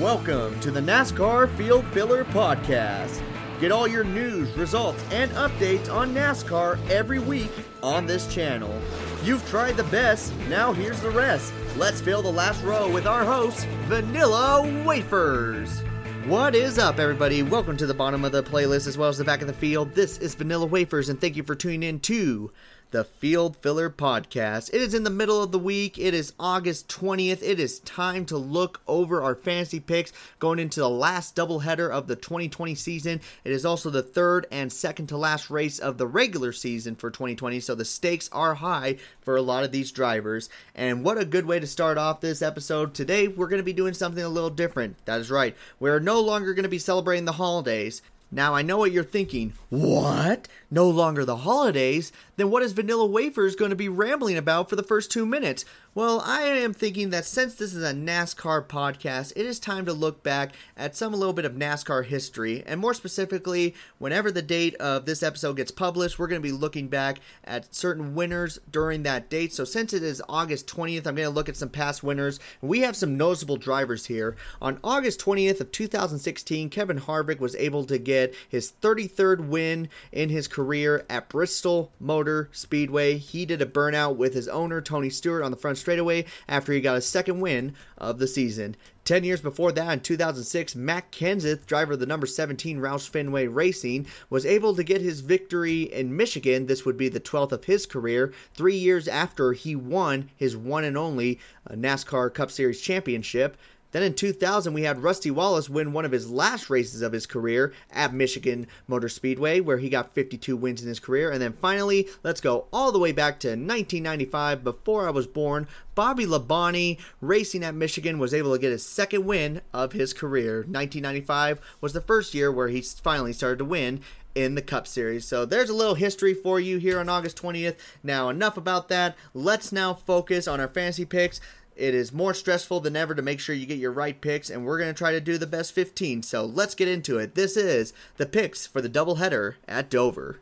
Welcome to the NASCAR Field Filler Podcast. Get all your news, results, and updates on NASCAR every week on this channel. You've tried the best, now here's the rest. Let's fill the last row with our host, Vanilla Wafers. What is up, everybody? Welcome to the bottom of the playlist as well as the back of the field. This is Vanilla Wafers, and thank you for tuning in to the Field Filler Podcast. It is in the middle of the week. It is August 20th. It is time to look over our fantasy picks going into the last doubleheader of the 2020 season. It is also the third and second to last race of the regular season for 2020, so the stakes are high for a lot of these drivers. And what a good way to start off this episode. Today, we're going to be doing something a little different. That is right. We're no longer going to be celebrating the holidays. Now, I know what you're thinking. What? No longer the holidays? Then what is Vanilla Wafers going to be rambling about for the first two minutes? Well, I am thinking that since this is a NASCAR podcast, it is time to look back at some a little bit of NASCAR history, and more specifically, whenever the date of this episode gets published, we're going to be looking back at certain winners during that date. So, since it is August 20th, I'm going to look at some past winners. We have some noticeable drivers here. On August 20th of 2016, Kevin Harvick was able to get his 33rd win in his career at Bristol Motor Speedway. He did a burnout with his owner Tony Stewart on the front straightaway after he got his second win of the season. Ten years before that, in 2006, Matt Kenseth, driver of the number 17 Roush Fenway Racing, was able to get his victory in Michigan. This would be the 12th of his career, three years after he won his one and only uh, NASCAR Cup Series championship. Then in 2000, we had Rusty Wallace win one of his last races of his career at Michigan Motor Speedway, where he got 52 wins in his career. And then finally, let's go all the way back to 1995, before I was born. Bobby Labonte, racing at Michigan, was able to get his second win of his career. 1995 was the first year where he finally started to win in the Cup Series. So there's a little history for you here on August 20th. Now, enough about that. Let's now focus on our fantasy picks. It is more stressful than ever to make sure you get your right picks, and we're going to try to do the best 15. So let's get into it. This is the picks for the doubleheader at Dover.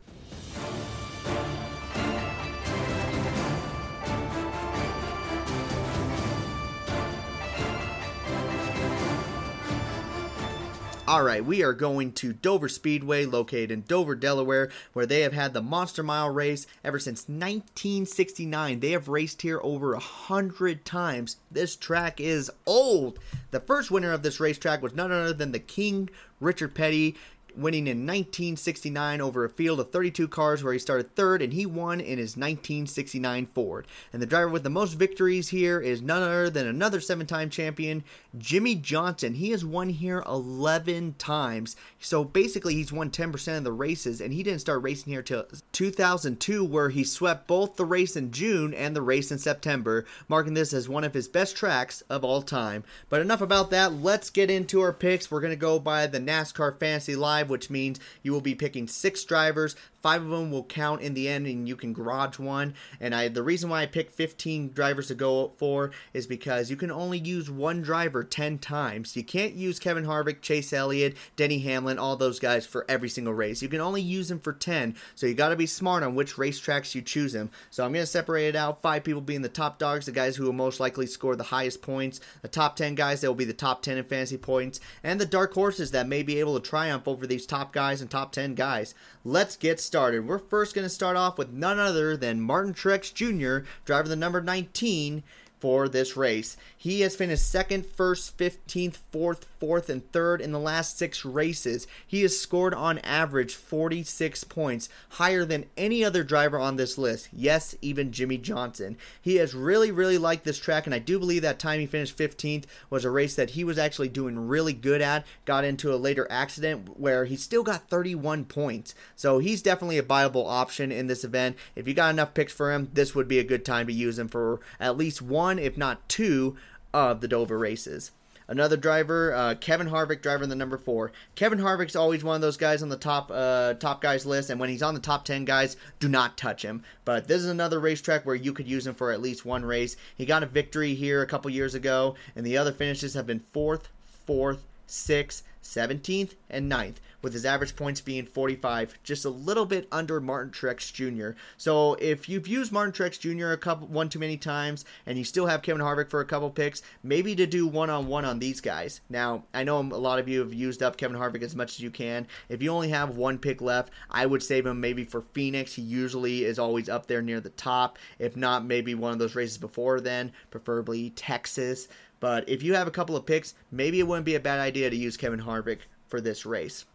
All right, we are going to Dover Speedway, located in Dover, Delaware, where they have had the Monster Mile race ever since 1969. They have raced here over a hundred times. This track is old. The first winner of this racetrack was none other than the King, Richard Petty winning in 1969 over a field of 32 cars where he started third and he won in his 1969 Ford. And the driver with the most victories here is none other than another seven time champion, Jimmie Johnson. He has won here 11 times. So basically, he's won 10% of the races and he didn't start racing here till 2002, where he swept both the race in June and the race in September, marking this as one of his best tracks of all time. But enough about that. Let's get into our picks. We're going to go by the NASCAR Fantasy Live, which means you will be picking six drivers. Five of them will count in the end, and you can garage one. And I, the reason why I picked 15 drivers to go for is because you can only use one driver 10 times. You can't use Kevin Harvick, Chase Elliott, Denny Hamlin, all those guys for every single race. You can only use them for 10, so you got to be smart on which racetracks you choose them. So I'm going to separate it out. Five people being the top dogs, the guys who will most likely score the highest points. The top 10 guys that will be the top 10 in fantasy points, and the dark horses that may be able to triumph over these top guys and top 10 guys. Let's get started. We're first going to start off with none other than Martin Truex Jr., driver the number 19 for this race. He has finished second, first, 15th, fourth, fourth, and third in the last six races. He has scored on average 46 points, higher than any other driver on this list. Yes, even Jimmie Johnson. He has really, really liked this track, and I do believe that time he finished 15th was a race that he was actually doing really good at. Got into a later accident where he still got 31 points. So he's definitely a viable option in this event. If you got enough picks for him, this would be a good time to use him for at least one, if not two, of the Dover races. Another driver, uh, Kevin Harvick, driver in the number four. Kevin Harvick's always one of those guys on the top uh, top guys list, and when he's on the top ten guys, do not touch him. But this is another racetrack where you could use him for at least one race. He got a victory here a couple years ago, and the other finishes have been fourth, fourth, sixth, 17th, and 9th. With his average points being 45, just a little bit under Martin Truex Jr. So if you've used Martin Truex Jr. a couple one too many times and you still have Kevin Harvick for a couple picks, maybe to do one on one on these guys. Now I know a lot of you have used up Kevin Harvick as much as you can. If you only have one pick left, I would save him maybe for Phoenix. He usually is always up there near the top. If not, maybe one of those races before then, preferably Texas. But if you have a couple of picks, maybe it wouldn't be a bad idea to use Kevin Harvick for this race.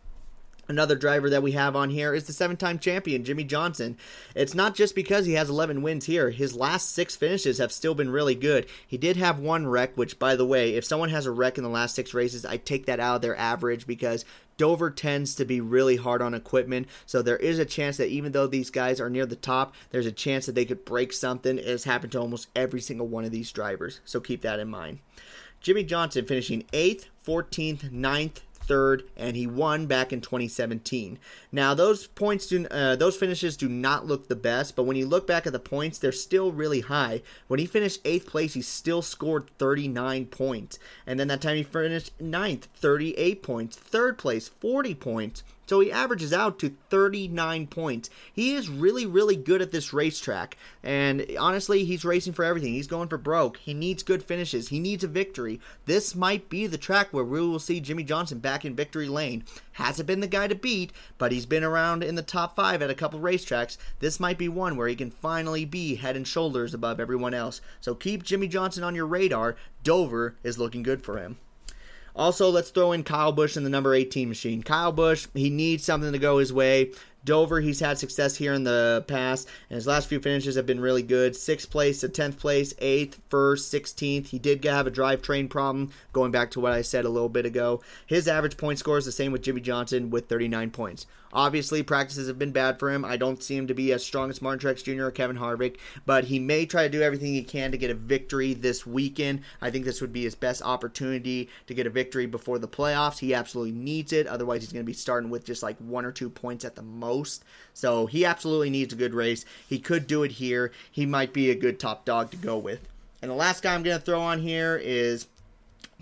Another driver that we have on here is the seven time champion, Jimmie Johnson. It's not just because he has 11 wins here. His last six finishes have still been really good. He did have one wreck, which, by the way, if someone has a wreck in the last six races, I take that out of their average because Dover tends to be really hard on equipment. So there is a chance that even though these guys are near the top, there's a chance that they could break something. It has happened to almost every single one of these drivers. So keep that in mind. Jimmie Johnson finishing 8th, 14th, 9th, third, and he won back in 2017. Now those points do uh, those finishes do not look the best, but when you look back at the points, they're still really high. When he finished eighth place, he still scored 39 points, and then that time he finished ninth, 38 points. Third place, 40 points. So he averages out to 39 points. He is really, really good at this racetrack. And honestly, he's racing for everything. He's going for broke. He needs good finishes. He needs a victory. This might be the track where we will see Jimmie Johnson back in victory lane. Hasn't been the guy to beat, but he's been around in the top five at a couple racetracks. This might be one where he can finally be head and shoulders above everyone else. So keep Jimmie Johnson on your radar. Dover is looking good for him. Also, let's throw in Kyle Busch in the number 18 machine. Kyle Busch, he needs something to go his way. Dover, he's had success here in the past, and his last few finishes have been really good. Sixth place to tenth place, eighth, first, sixteenth. He did have a drivetrain problem, going back to what I said a little bit ago. His average point score is the same with Jimmie Johnson with 39 points. Obviously, practices have been bad for him. I don't see him to be as strong as Martin Truex Jr. or Kevin Harvick, but he may try to do everything he can to get a victory this weekend. I think this would be his best opportunity to get a victory before the playoffs. He absolutely needs it. Otherwise, he's going to be starting with just like one or two points at the most. So he absolutely needs a good race. He could do it here. He might be a good top dog to go with. And the last guy I'm going to throw on here is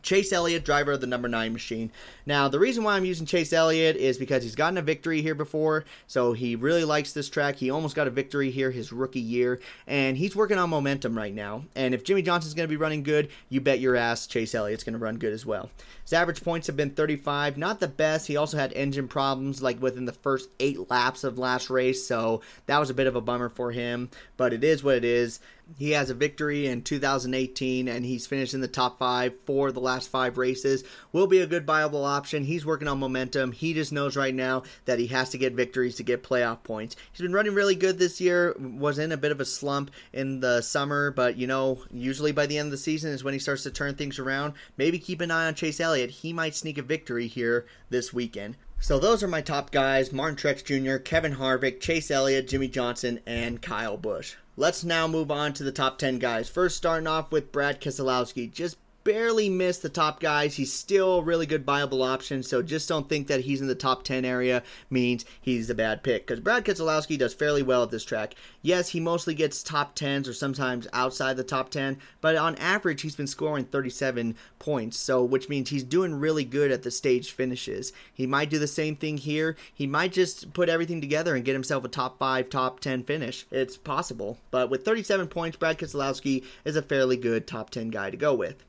Chase Elliott, driver of the number nine machine. Now, the reason why I'm using Chase Elliott is because he's gotten a victory here before, so he really likes this track. He almost got a victory here his rookie year, and he's working on momentum right now. And if Jimmie Johnson's going to be running good, you bet your ass Chase Elliott's going to run good as well. His average points have been 35, not the best. He also had engine problems like within the first eight laps of last race, so that was a bit of a bummer for him. But it is what it is. He has a victory in 2018, and he's finished in the top five for the last five races. Will be a good viable option. He's working on momentum. He just knows right now that he has to get victories to get playoff points. He's been running really good this year. Was in a bit of a slump in the summer, but you know, usually by the end of the season is when he starts to turn things around. Maybe keep an eye on Chase Elliott. He might sneak a victory here this weekend. So those are my top guys Martin Truex Jr., Kevin Harvick, Chase Elliott, Jimmie Johnson, and Kyle Busch. Let's now move on to the top 10 guys. First, starting off with Brad Keselowski. Just barely missed the top guys. He's still a really good viable option, so just don't think that he's in the top 10 area means he's a bad pick. Because Brad Keselowski does fairly well at this track. Yes, he mostly gets top 10s or sometimes outside the top 10, but on average, he's been scoring 37 points, so which means he's doing really good at the stage finishes. He might do the same thing here. He might just put everything together and get himself a top 5, top 10 finish. It's possible. But with 37 points, Brad Keselowski is a fairly good top 10 guy to go with.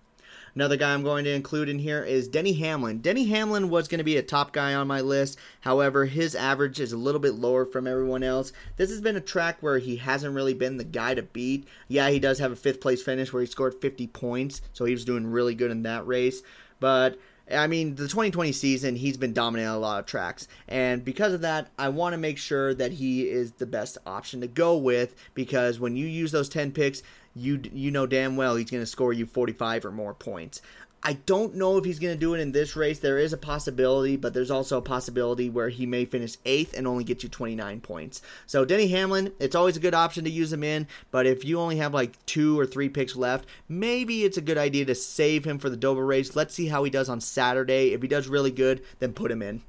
Another guy I'm going to include in here is Denny Hamlin. Denny Hamlin was going to be a top guy on my list. However, his average is a little bit lower from everyone else. This has been a track where he hasn't really been the guy to beat. Yeah, he does have a fifth place finish where he scored 50 points, so he was doing really good in that race. But I mean, the 2020 season, he's been dominating a lot of tracks. And because of that, I want to make sure that he is the best option to go with because when you use those 10 picks, you you know damn well he's going to score you 45 or more points. I don't know if he's going to do it in this race. There is a possibility, but there's also a possibility where he may finish eighth and only get you 29 points. So, Denny Hamlin, it's always a good option to use him in, but if you only have like two or three picks left, maybe it's a good idea to save him for the Dover race. Let's see how he does on Saturday. If he does really good, then put him in.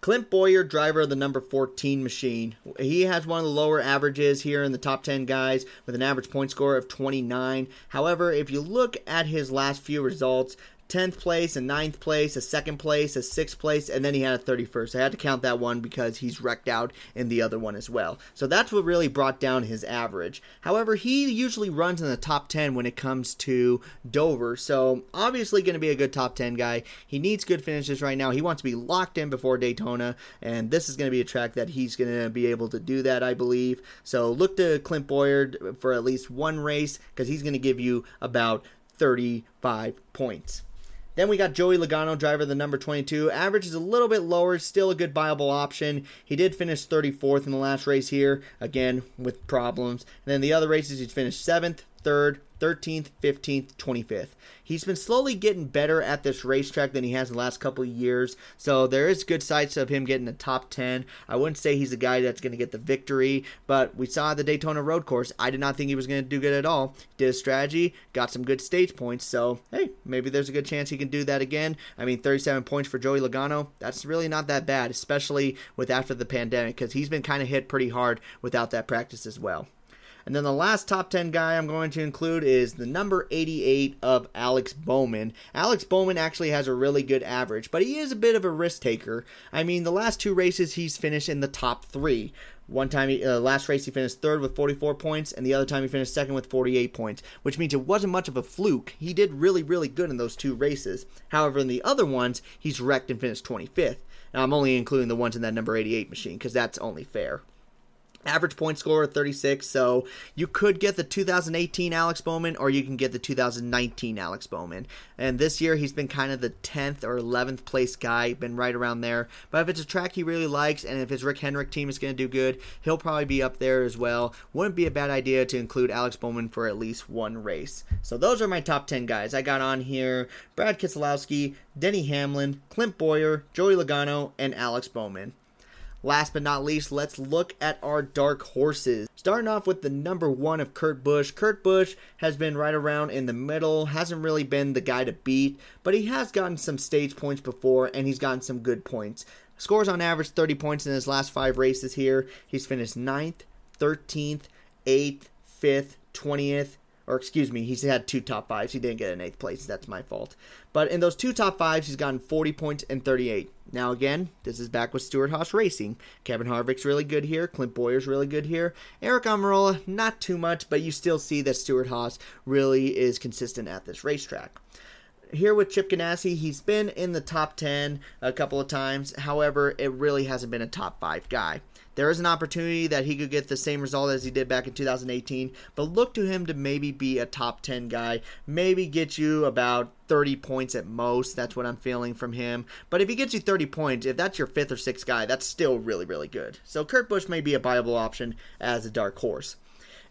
Clint Bowyer, driver of the number 14 machine. He has one of the lower averages here in the top 10 guys with an average point score of 29. However, if you look at his last few results, 10th place, a 9th place, a 2nd place, a 6th place, and then he had a 31st. I had to count that one because he's wrecked out in the other one as well. So that's what really brought down his average. However, he usually runs in the top 10 when it comes to Dover, so obviously going to be a good top 10 guy. He needs good finishes right now. He wants to be locked in before Daytona, and this is going to be a track that he's going to be able to do that, I believe. So look to Clint Bowyer for at least one race because he's going to give you about 35 points. Then we got Joey Logano, driver the number 22. Average is a little bit lower, still a good viable option. He did finish 34th in the last race here, again with problems. And then the other races, he's finished 7th, 3rd, 13th, 15th, 25th. He's been slowly getting better at this racetrack than he has in the last couple of years, so there is good sights of him getting a top 10. I wouldn't say he's a guy that's going to get the victory, but we saw the Daytona Road Course. I did not think he was going to do good at all. Did a strategy, got some good stage points, so hey, maybe there's a good chance he can do that again. I mean, 37 points for Joey Logano, that's really not that bad, especially with after the pandemic, because he's been kind of hit pretty hard without that practice as well. And then the last top 10 guy I'm going to include is the number 88 of Alex Bowman. Alex Bowman actually has a really good average, but he is a bit of a risk taker. I mean, the last two races he's finished in the top three. One time, he, uh, last race, he finished third with 44 points, and the other time he finished second with 48 points, which means it wasn't much of a fluke. He did really, really good in those two races. However, in the other ones, he's wrecked and finished 25th. Now, I'm only including the ones in that number 88 machine because that's only fair. Average point scorer of 36. So you could get the 2018 Alex Bowman or you can get the 2019 Alex Bowman. And this year he's been kind of the 10th or 11th place guy, been right around there. But if it's a track he really likes and if his Rick Hendrick team is going to do good, he'll probably be up there as well. Wouldn't be a bad idea to include Alex Bowman for at least one race. So those are my top 10 guys. I got on here Brad Keselowski, Denny Hamlin, Clint Bowyer, Joey Logano, and Alex Bowman. Last but not least, let's look at our dark horses. Starting off with the number one of Kurt Busch. Kurt Busch has been right around in the middle, hasn't really been the guy to beat, but he has gotten some stage points before and he's gotten some good points. Scores on average 30 points in his last five races here. He's finished 9th, 13th, 8th, 5th, 20th, or excuse me, he's had two top fives. He didn't get an eighth place. That's my fault. But in those two top fives, he's gotten 40 points and 38. Now, again, this is back with Stewart-Haas Racing. Kevin Harvick's really good here. Clint Bowyer's really good here. Aric Almirola, not too much, but you still see that Stewart-Haas really is consistent at this racetrack here with Chip Ganassi, he's been in the top 10 a couple of times. However, it really hasn't been a top 5 guy. There is an opportunity that he could get the same result as he did back in 2018, but look to him to maybe be a top 10 guy, maybe get you about 30 points at most. That's what I'm feeling from him. But if he gets you 30 points, if that's your fifth or sixth guy, that's still really, really good. So Kurt Busch may be a viable option as a dark horse.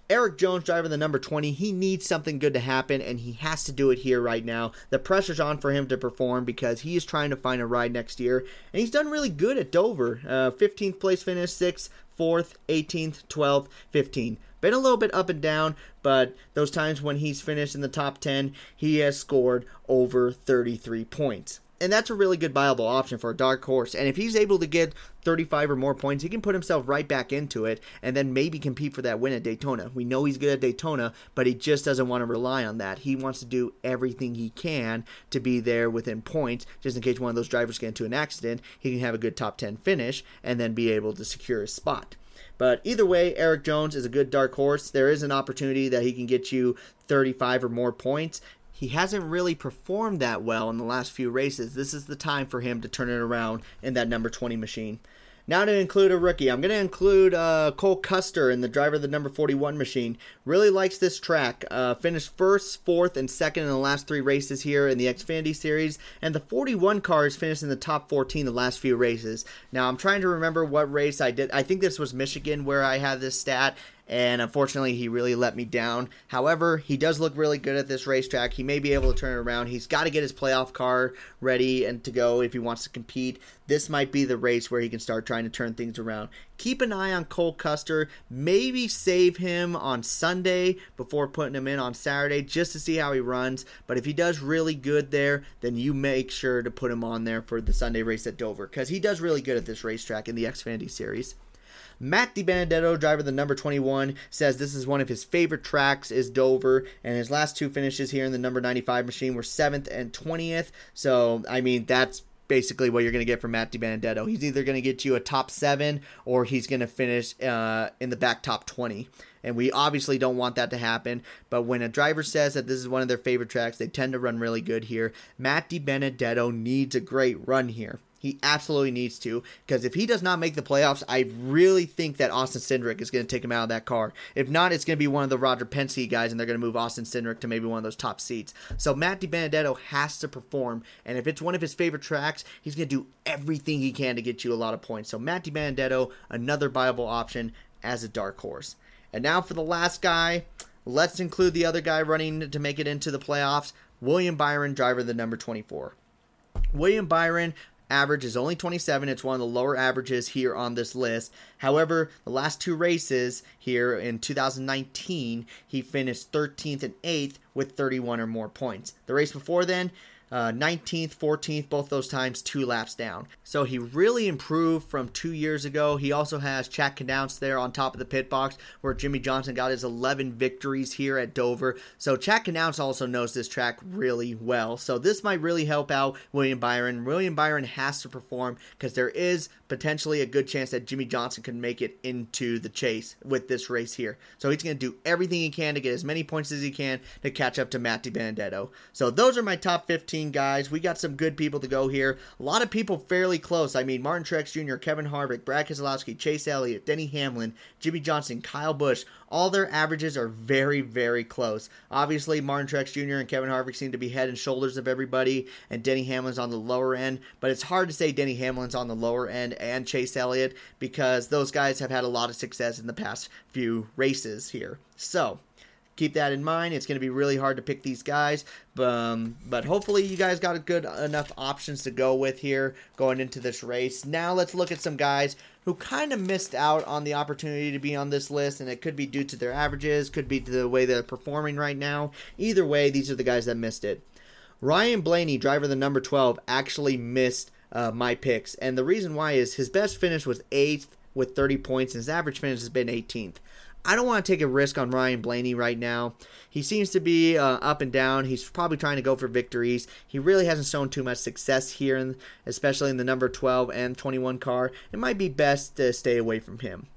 Erik Jones driving the number 20, he needs something good to happen, and he has to do it here right now. The pressure's on for him to perform because he is trying to find a ride next year, and he's done really good at Dover. Uh, 15th place finish, 6th, 4th, 18th, 12th, 15th. Been a little bit up and down, but those times when he's finished in the top 10, he has scored over 33 points and that's a really good viable option for a dark horse. And if he's able to get 35 or more points, he can put himself right back into it and then maybe compete for that win at Daytona. We know he's good at Daytona, but he just doesn't want to rely on that. He wants to do everything he can to be there within points, just in case one of those drivers get into an accident. He can have a good top 10 finish and then be able to secure his spot. But either way, Erik Jones is a good dark horse. There is an opportunity that he can get you 35 or more points, he hasn't really performed that well in the last few races. This is the time for him to turn it around in that number 20 machine. Now to include a rookie, I'm going to include uh, Cole Custer in the driver of the number 41 machine. Really likes this track. Uh, finished first, fourth, and second in the last three races here in the Xfinity Series, and the 41 car has finished in the top 14 the last few races. Now I'm trying to remember what race I did. I think this was Michigan where I had this stat, and unfortunately he really let me down. However, he does look really good at this racetrack. He may be able to turn it around. He's got to get his playoff car ready and to go if he wants to compete. This might be the race where he can start trying to turn things around. Keep an eye on Cole Custer. Maybe save him on Sunday before putting him in on Saturday just to see how he runs. But if he does really good there, then you make sure to put him on there for the Sunday race at Dover because he does really good at this racetrack in the Xfinity Series. Matt DiBenedetto, driver the number 21, says this is one of his favorite tracks is Dover, and his last two finishes here in the number 95 machine were 7th and 20th. So, I mean, that's basically what you're going to get from Matt DiBenedetto. He's either going to get you a top seven or he's going to finish uh, in the back top 20. And we obviously don't want that to happen. But when a driver says that this is one of their favorite tracks, they tend to run really good here. Matt DiBenedetto needs a great run here. He absolutely needs to because if he does not make the playoffs, I really think that Austin Cindric is going to take him out of that car. If not, it's going to be one of the Roger Penske guys, and they're going to move Austin Cindric to maybe one of those top seats. So Matt DiBenedetto has to perform, and if it's one of his favorite tracks, he's going to do everything he can to get you a lot of points. So Matt DiBenedetto, another viable option as a dark horse. And now for the last guy, let's include the other guy running to make it into the playoffs, William Byron, driver the number 24. William Byron average is only 27. It's one of the lower averages here on this list. However, the last two races here in 2019, he finished 13th and 8th with 31 or more points. The race before then, uh, 19th, 14th, both those times two laps down. So he really improved from two years ago. He also has Chad Knaus there on top of the pit box where Jimmie Johnson got his 11 victories here at Dover. So Chad Knaus also knows this track really well. So this might really help out William Byron. William Byron has to perform because there is potentially a good chance that Jimmie Johnson can make it into the chase with this race here. So he's going to do everything he can to get as many points as he can to catch up to Matt DiBenedetto. So those are my top 15 guys. We got some good people to go here. A lot of people fairly close. I mean, Martin Truex Jr., Kevin Harvick, Brad Keselowski, Chase Elliott, Denny Hamlin, Jimmie Johnson, Kyle Busch. All their averages are very, very close. Obviously, Martin Truex Jr. and Kevin Harvick seem to be head and shoulders of everybody, and Denny Hamlin's on the lower end. But it's hard to say Denny Hamlin's on the lower end and Chase Elliott because those guys have had a lot of success in the past few races here. So, keep that in mind. It's going to be really hard to pick these guys, um, but hopefully you guys got a good enough options to go with here going into this race. Now let's look at some guys who kind of missed out on the opportunity to be on this list, and it could be due to their averages, could be to the way they're performing right now. Either way, these are the guys that missed it. Ryan Blaney, driver the number 12, actually missed uh, my picks, and the reason why is his best finish was eighth with 30 points, and his average finish has been 18th. I don't want to take a risk on Ryan Blaney right now. He seems to be uh, up and down. He's probably trying to go for victories. He really hasn't shown too much success here, especially in the number 12 and 21 car. It might be best to stay away from him.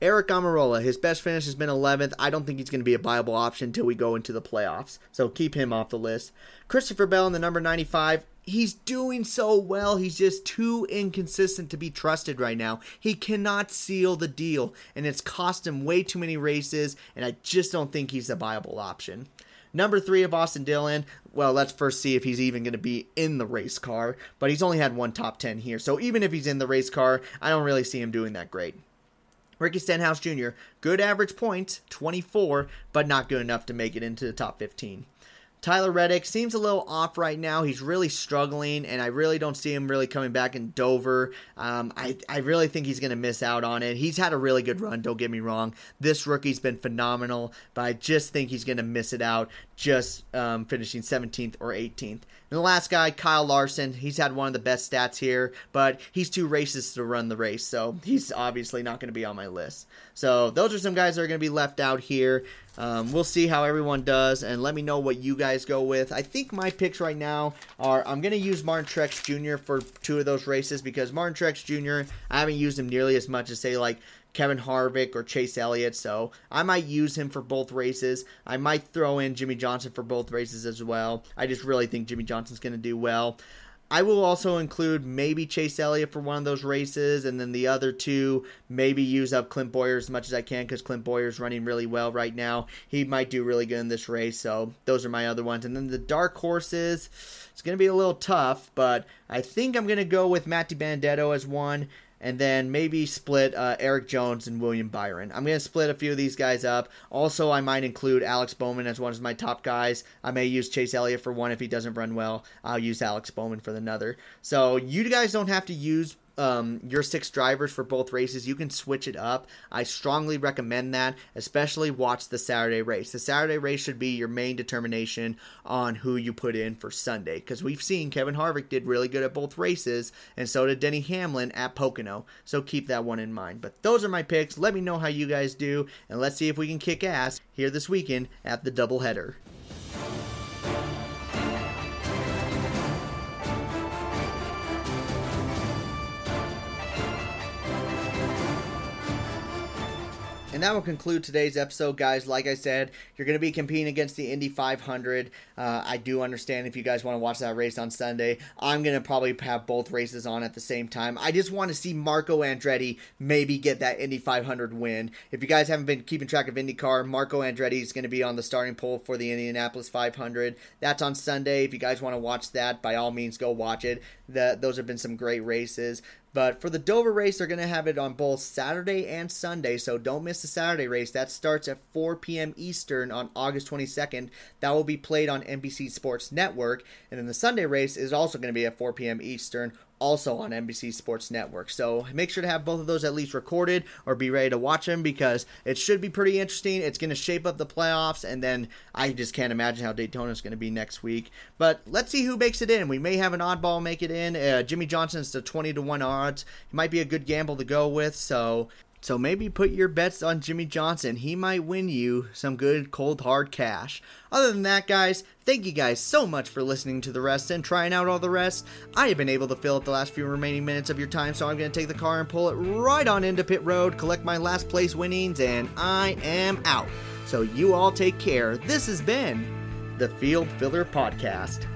Aric Almirola, his best finish has been 11th. I don't think he's going to be a viable option until we go into the playoffs. So keep him off the list. Christopher Bell in the number 95 he's doing so well. He's just too inconsistent to be trusted right now. He cannot seal the deal, and it's cost him way too many races, and I just don't think he's a viable option. Number three of Austin Dillon. Well, let's first see if he's even going to be in the race car, but he's only had one top 10 here. So even if he's in the race car, I don't really see him doing that great. Ricky Stenhouse Jr., good average points, 24, but not good enough to make it into the top 15. Tyler Reddick seems a little off right now. He's really struggling, and I really don't see him really coming back in Dover. Um, I, I really think he's going to miss out on it. He's had a really good run, don't get me wrong. This rookie's been phenomenal, but I just think he's going to miss it out, just um, finishing 17th or 18th. And the last guy, Kyle Larson, he's had one of the best stats here, but he's too racist to run the race, so he's obviously not going to be on my list. So those are some guys that are going to be left out here. Um, we'll see how everyone does, and let me know what you guys go with. I think my picks right now are I'm going to use Martin Truex Jr. for two of those races because Martin Truex Jr. I haven't used him nearly as much as say like Kevin Harvick or Chase Elliott, so I might use him for both races. I might throw in Jimmie Johnson for both races as well. I just really think Jimmie Johnson's going to do well. I will also include maybe Chase Elliott for one of those races, and then the other two maybe use up Clint Bowyer as much as I can because Clint Bowyer's running really well right now. He might do really good in this race, so those are my other ones. And then the dark horses, it's going to be a little tough, but I think I'm going to go with Matt DiBenedetto as one and then maybe split uh, Erik Jones and William Byron. I'm going to split a few of these guys up. Also, I might include Alex Bowman as one of my top guys. I may use Chase Elliott for one if he doesn't run well. I'll use Alex Bowman for another. So you guys don't have to use um, your six drivers for both races, you can switch it up. I strongly recommend that, especially watch the Saturday race. The Saturday race should be your main determination on who you put in for Sunday because we've seen Kevin Harvick did really good at both races, and so did Denny Hamlin at Pocono. So keep that one in mind. But those are my picks. Let me know how you guys do, and let's see if we can kick ass here this weekend at the doubleheader. And that will conclude today's episode, guys. Like I said, you're going to be competing against the Indy 500. Uh, I do understand if you guys want to watch that race on Sunday. I'm going to probably have both races on at the same time. I just want to see Marco Andretti maybe get that Indy 500 win. If you guys haven't been keeping track of IndyCar, Marco Andretti is going to be on the starting pole for the Indianapolis 500. That's on Sunday. If you guys want to watch that, by all means, go watch it. The, those have been some great races. But for the Dover race, they're going to have it on both Saturday and Sunday, so don't miss the Saturday race. That starts at 4 p.m. Eastern on August 22nd. That will be played on NBC Sports Network. And then the Sunday race is also going to be at 4 p.m. Eastern also on NBC Sports Network. So make sure to have both of those at least recorded or be ready to watch them because it should be pretty interesting. It's going to shape up the playoffs, and then I just can't imagine how Daytona is going to be next week. But let's see who makes it in. We may have an oddball make it in. Uh, Jimmie Johnson's the 20 to 1 odds. It might be a good gamble to go with. So so maybe put your bets on Jimmie Johnson. He might win you some good cold hard cash. Other than that, guys, thank you guys so much for listening to the rest and trying out all the rest. I have been able to fill up the last few remaining minutes of your time, so I'm going to take the car and pull it right on into pit road, collect my last place winnings, and I am out. So you all take care. This has been the Field Filler Podcast.